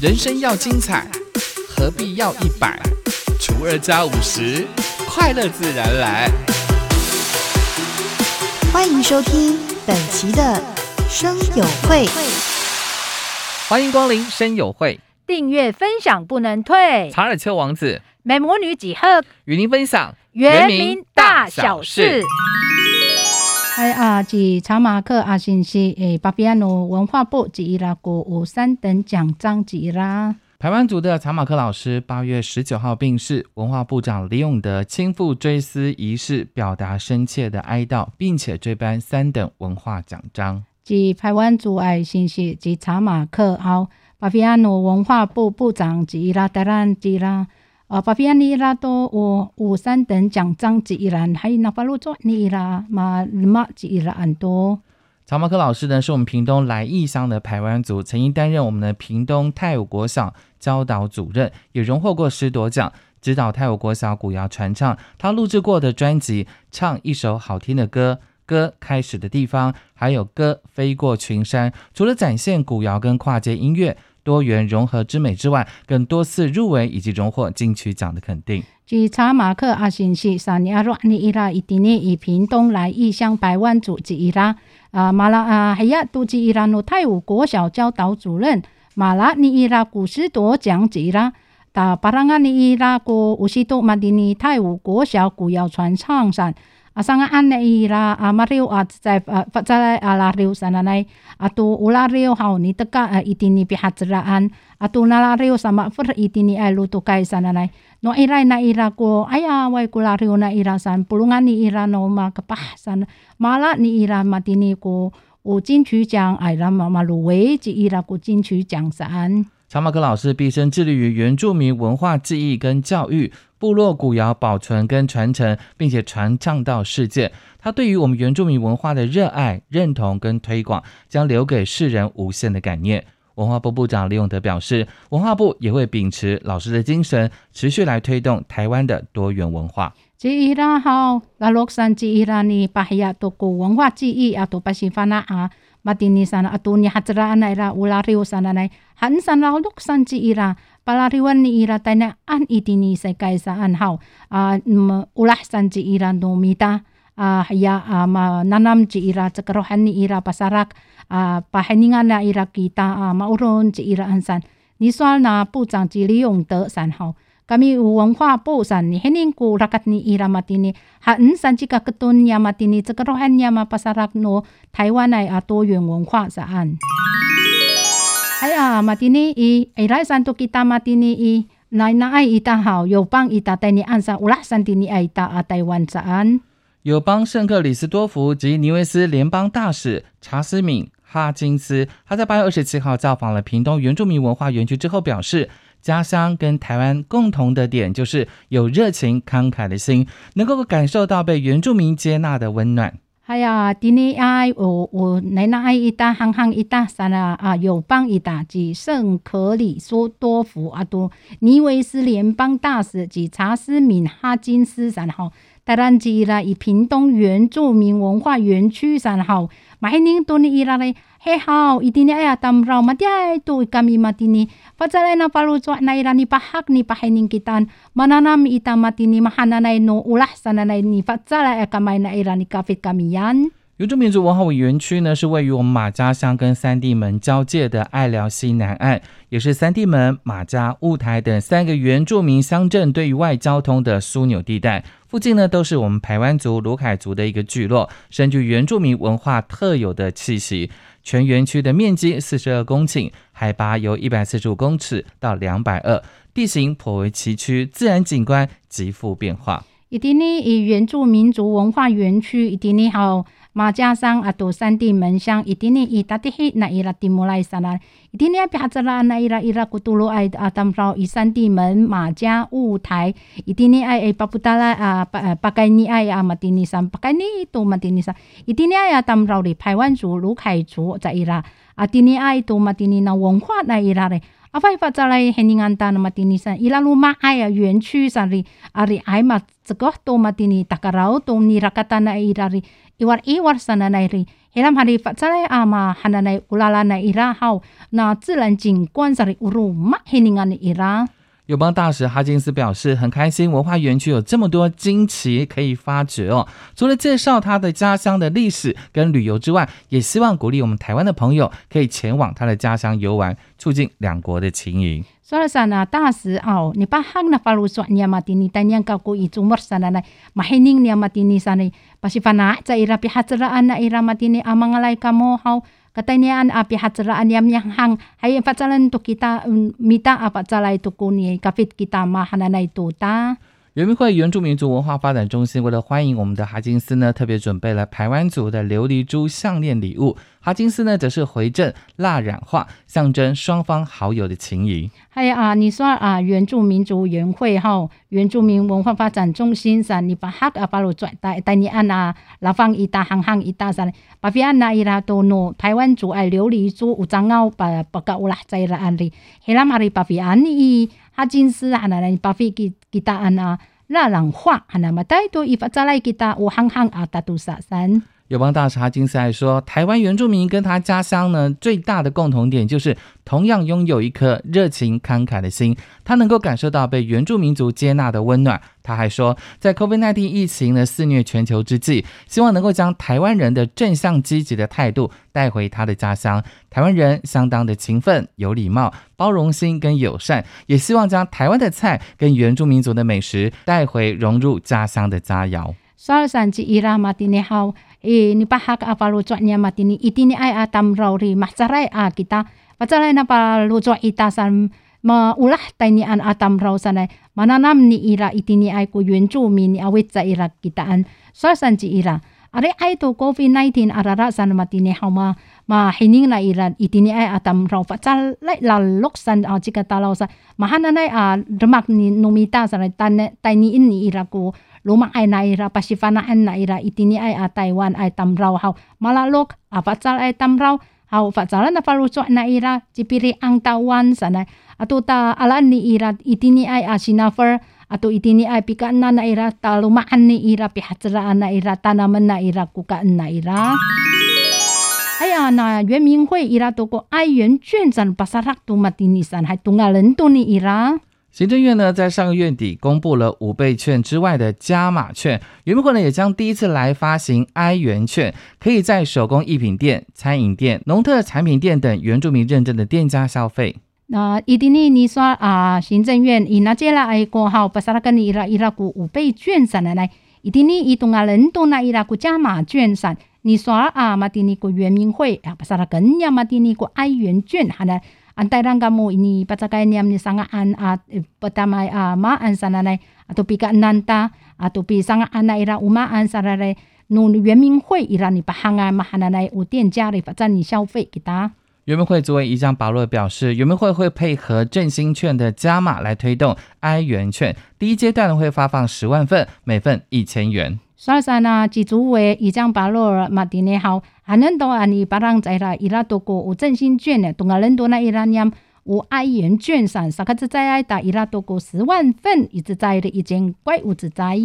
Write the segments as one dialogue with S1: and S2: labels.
S1: 人生要精彩，何必要一百除二加五十？快乐自然来。
S2: 欢迎收听本期的生友会，
S1: 欢迎光临生友会，
S3: 订阅分享不能退。
S1: 查尔丘王子
S3: 美魔女几何
S1: 与您分享
S3: 原名大小事。
S4: 哎啊，及查马克阿信是诶，巴比亚诺文化部及伊拉国有三等奖章及啦。
S1: 台湾族的查马克老师八月十九号病逝，文化部长李永德亲赴追思仪式，表达深切的哀悼，并且追颁三等文化奖章。
S4: 及台湾族爱信息及查马克后，巴比亚诺文化部部长及伊拉德兰及啦。啊，巴比亚尼拉多有有三等奖章及伊兰，还有那巴鲁佐尼拉马马及伊拉安多。
S1: 查马克老师呢，是我们屏东来义乡的台湾族，曾经担任我们的屏东泰武国小教导主任，也荣获过十多奖，指导泰武国小古谣传唱。他录制过的专辑《唱一首好听的歌》，歌开始的地方，还有歌飞过群山。除了展现古谣跟跨界音乐多元融合之美之外，更多次入围以及荣获金曲奖的肯定。
S4: 据查马克阿信是三年罗尼伊拉伊迪尼以屏东来义乡百万族及伊拉啊马拉啊海亚杜及伊拉诺泰武国小教导主任马拉尼伊拉古斯夺奖及伊拉大巴拉阿尼伊拉国乌西多马迪尼泰武国小古谣传唱山。阿桑阿安内伊拉阿马六阿在呃发在阿拉六山阿内阿杜乌拉六好尼德嘎呃伊蒂尼比哈兹拉安阿杜那拉六萨马弗伊蒂尼埃鲁杜盖山阿内诺伊拉那伊拉国哎呀外古拉六那伊拉山布隆阿尼伊拉诺马克巴山马拉尼伊拉马蒂尼古五金曲江艾拉马马鲁维吉伊拉古金曲江山。
S1: 查马克老师毕生致力于原住民文化记忆跟教育。部落古窑保存跟传承，并且传唱到世界。他对于我们原住民文化的热爱、认同跟推广，将留给世人无限的感念。文化部部长李永德表示，文化部也会秉持老师的精神，持续来推动台湾的多元文化。
S4: 记忆啦好，那洛杉矶伊拉尼巴亚多古文化记忆啊，多巴西法那啊，马丁尼山啊，多尼哈兹拉安奈拉乌拉里乌山奈，汉山啦洛杉矶伊拉。palariwan ni ira tanya an itini sa kaisaan hau a ulah san ji ira no mita a ya a ma nanam ji ira cakarohan ni ira pasarak a paheningan na ira kita a mauron ji ira ansan ni soal na 部长及李永德三号 kami 文化部上呢，肯定古拉卡尼伊拉马蒂尼，哈嗯，甚至个格顿亚马蒂尼，这个罗汉亚马巴萨拉诺，台湾内啊多元文化是按。哎呀，马蒂尼伊，伊来山都吉达马蒂尼伊，奶奶爱伊达好，友邦伊达带你按上乌拉山蒂尼爱伊达啊台湾是按。
S1: 友邦圣克里斯多福及尼维斯联邦大使查斯敏哈金斯，他在八月二十七号造访了屏东原住民文化园区之后，表示，家乡跟台湾共同的点就是有热情慷慨的心，能够感受到被原住民接纳的温暖。
S4: 哎呀，今年爱我我奶奶一打行行一打三啊啊，友邦一打及圣克里苏多福阿多尼维斯联邦大使及查斯敏哈金斯然后台湾吉拉以屏东原住民文化园区然后马黑宁多尼伊拉嘞。嘿好，一定要呀，tam raw matiay tu kami matini. Padzalay na paluto na irani pahak ni pahining kitan. Mananam ita matini mahananay no ulah sananay ni padzalay kamay na irani kafit kami yan.
S1: 原住民族文化园区呢，是位于我们马家乡跟三地门交界的爱寮西南岸，也是三地门、马家、雾台等三个原住民乡镇对于外交通的枢纽地带。附近呢，都是我们排湾族、卢凯族的一个聚落，深具原住民文化特有的气息。全园区的面积四十二公顷，海拔由一百四十五公尺到两百二，地形颇为崎岖，自然景观极富变化。
S4: 伊丁尼以原住民族文化园区，伊丁尼好。马家乡啊，都山地门乡，一定呢，伊达的黑那伊拉蒂莫来山啦，一定呢，比哈子啦，那伊拉伊拉古杜罗爱啊，他们说以山地门马家雾台，一定呢爱爱巴布达拉啊，巴巴盖尼爱啊，马蒂尼山，巴盖尼都马蒂尼山，一定呢爱他们说的排湾族、卢凯族在伊拉，啊，丁尼爱都马蒂尼那文化那伊拉嘞。阿发发再来很宁安达那么丁尼山，伊拉路马爱啊园区上里，阿里爱嘛这个多嘛丁尼大家老多尼拉卡达那伊拉里。Iwar iwar sana nai ri helam hari fa zalai ama hana nai ulala nai ira hao na 自然景观 sari uru ma hiningan ira
S1: 友邦大使哈金斯表示，很开心文化园区有这么多惊奇可以发掘哦。除了介绍他的家乡的历史跟旅游之外，也希望鼓励我们台湾的朋友可以前往他的家乡游玩，促进两国的情谊。
S4: 说了算呐，大使哦，你把汉那法鲁说尼亚马蒂尼丹尼高古伊祖莫萨那那马希宁尼亚马蒂尼萨那巴西法纳在伊拉比哈兹拉安娜伊拉马蒂尼阿芒阿莱卡莫好。Katanian api hatraan yam yang hang. Hay patsalan to kita mita apa calai to kuni. Kafit kita mahananai to ta
S1: 原民会原住民族文化发展中心为了欢迎我们的哈金斯呢，特别准备了台湾族的琉璃珠项链礼物。哈金斯呢，则是回赠蜡染画，象征双方好友的情谊。
S4: 还有啊，你说啊，原住民族园会哈，原住民文化发展中心上，你把哈阿巴鲁转带带你安啊，拉方一大行行一大山，把菲安那伊拉多诺台湾族爱琉璃珠五张奥把把个乌拉在拉安里，黑拉马里把菲安伊。哈金斯啊，那来巴菲给给答案啊，那人话，那么太多一发再来给他，我憨憨啊，大多少山。
S1: 友邦大使哈金斯还说，台湾原住民跟他家乡呢最大的共同点就是同样拥有一颗热情慷慨的心，他能够感受到被原住民族接纳的温暖。他还说，在 COVID-19 疫情的肆虐全球之际，希望能够将台湾人的正向积极的态度带回他的家乡。台湾人相当的勤奋、有礼貌、包容心跟友善，也希望将台湾的菜跟原住民族的美食带回融入家乡的佳肴。
S4: Soal sanji ira mati ni hau e ni pahak apa nya mati ni? Itini ai atam rauri mahsarai a kita. Pacarai na pa lu ita san ma ulah taini an atam rau sanai? Mananam ni ira itini ai ku yuan zu mi ni awit za ira kita an. Soal sanji ira. Are ai to covid 19 arara san mati ni hau ma hining na ira. Itini ai atam rau pacal lai la lok san a jika talau sa. Mahana nai a demak ni numita tan taini in ni ira ku luma ai na ira pasifana an na ira itini ai a Taiwan ai tamrau hau malalok a fatsal ai tamrau hau fatsalan na faluso na ira cipiri ang Taiwan sana atau ta alan ni ira itini ai a sinafer atau itini ai pika na na ira talumaan ni ira pihatsara na ira tanaman na ira kuka na ira ai na yuan ming hui ira to ko ai yuan juan san pasarak tu matinisan hai tungalan tu ni ira
S1: 行政院呢，在上个月底公布了五倍券之外的加码券，原民会呢也将第一次来发行哀元券，可以在手工艺品店、餐饮店、农特产品店等原住民认证的店家消费。
S4: 那伊丁尼你说啊，行政院以那接来爱国号巴萨拉跟伊拉伊拉古五倍券上来来，伊丁尼伊东啊人都那伊拉古加码券上，你说啊马丁尼古原民会啊巴萨拉跟呀马丁尼古哀元券哈呢？antay rang kamu ini pacakay niyam ni sangaan at patamay uh, maan sa nanay ato pika nanta ato pi sanga ana ira umaan sa raray nun 原民会 ira ni pahanga mahananay u 店家里发展你消费给他。
S1: 原民会主委宜江保罗表示，原民会会配合振兴券的加码来推动哀元券，第一阶段会发放十万份，每份一千元。
S4: 所以说呢，机主委宜江保罗马丁内好。还能多啊！你把人在啦，伊拉多过有振兴券呢，东啊人多那伊拉念有爱元券上，啥个子在爱打伊拉多过十万份，一直在的一件怪物之在。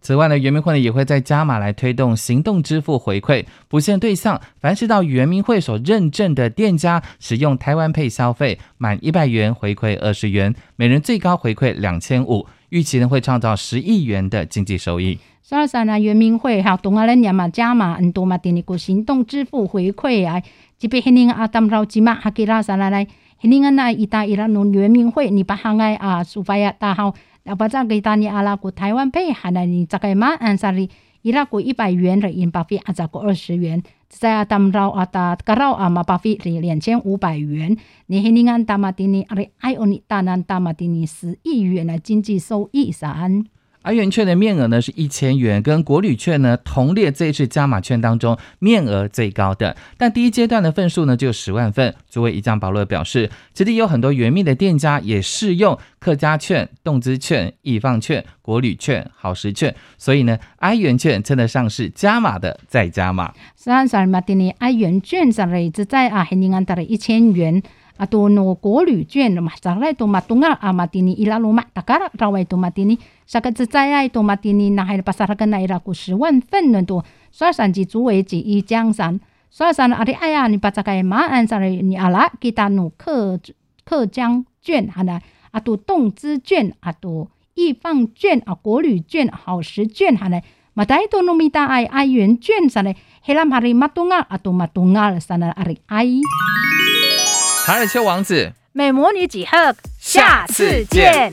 S1: 此外呢，圆明会呢也会在加码来推动行动支付回馈，不限对象，凡是到圆明会所认证的店家使用台湾配消费，满一百元回馈二十元，每人最高回馈两千五，预期呢会创造十亿元的经济收益。
S4: 所以说呢，圆明会哈，东阿人也嘛加嘛，很多嘛，点那个行动支付回馈啊，这边迄年阿当劳吉嘛，哈给拉啥来来，迄年啊那一大一拉弄圆明会，你把行爱啊，苏发呀大号，要把这个大你阿拉古台湾配，还来你这个嘛按啥哩，伊拉古一百元的银巴费，阿这个二十元，在阿当劳阿达格劳阿嘛巴费是两千五百元，你迄年安大嘛点你阿哩爱欧尼大南大嘛点你十亿元的经济收益啥？
S1: 而元券的面额呢是一千元，跟国旅券呢同列这一次加码券当中面额最高的。但第一阶段的份数呢就十万份。作为一将保乐表示，这里有很多原密的店家也适用客家券、动资券、易放券、国旅券、好食券，所以呢，哀元券称得上是加码的再加码。
S4: 三十马丁尼哀元券上的只在啊，很宁安达的一千元。啊，多诺国旅券嘛，上来多马东啊，阿马蒂尼伊拉罗马，大家绕外多马蒂尼，下个子在爱多马蒂尼，那还巴萨拉跟那伊拉古十万份呢多，刷山之主为之一江山。刷山阿里哎呀，你把这个马鞍上的你阿拉给他努客客江卷哈呢，阿都动资卷阿都易放卷啊，国旅卷好时卷哈呢。马代多诺米达爱爱元卷上呢，黑拉马里马东啊阿都马东啊上呢阿里爱。
S1: 查尔丘王子，
S3: 美魔女几何，下次见。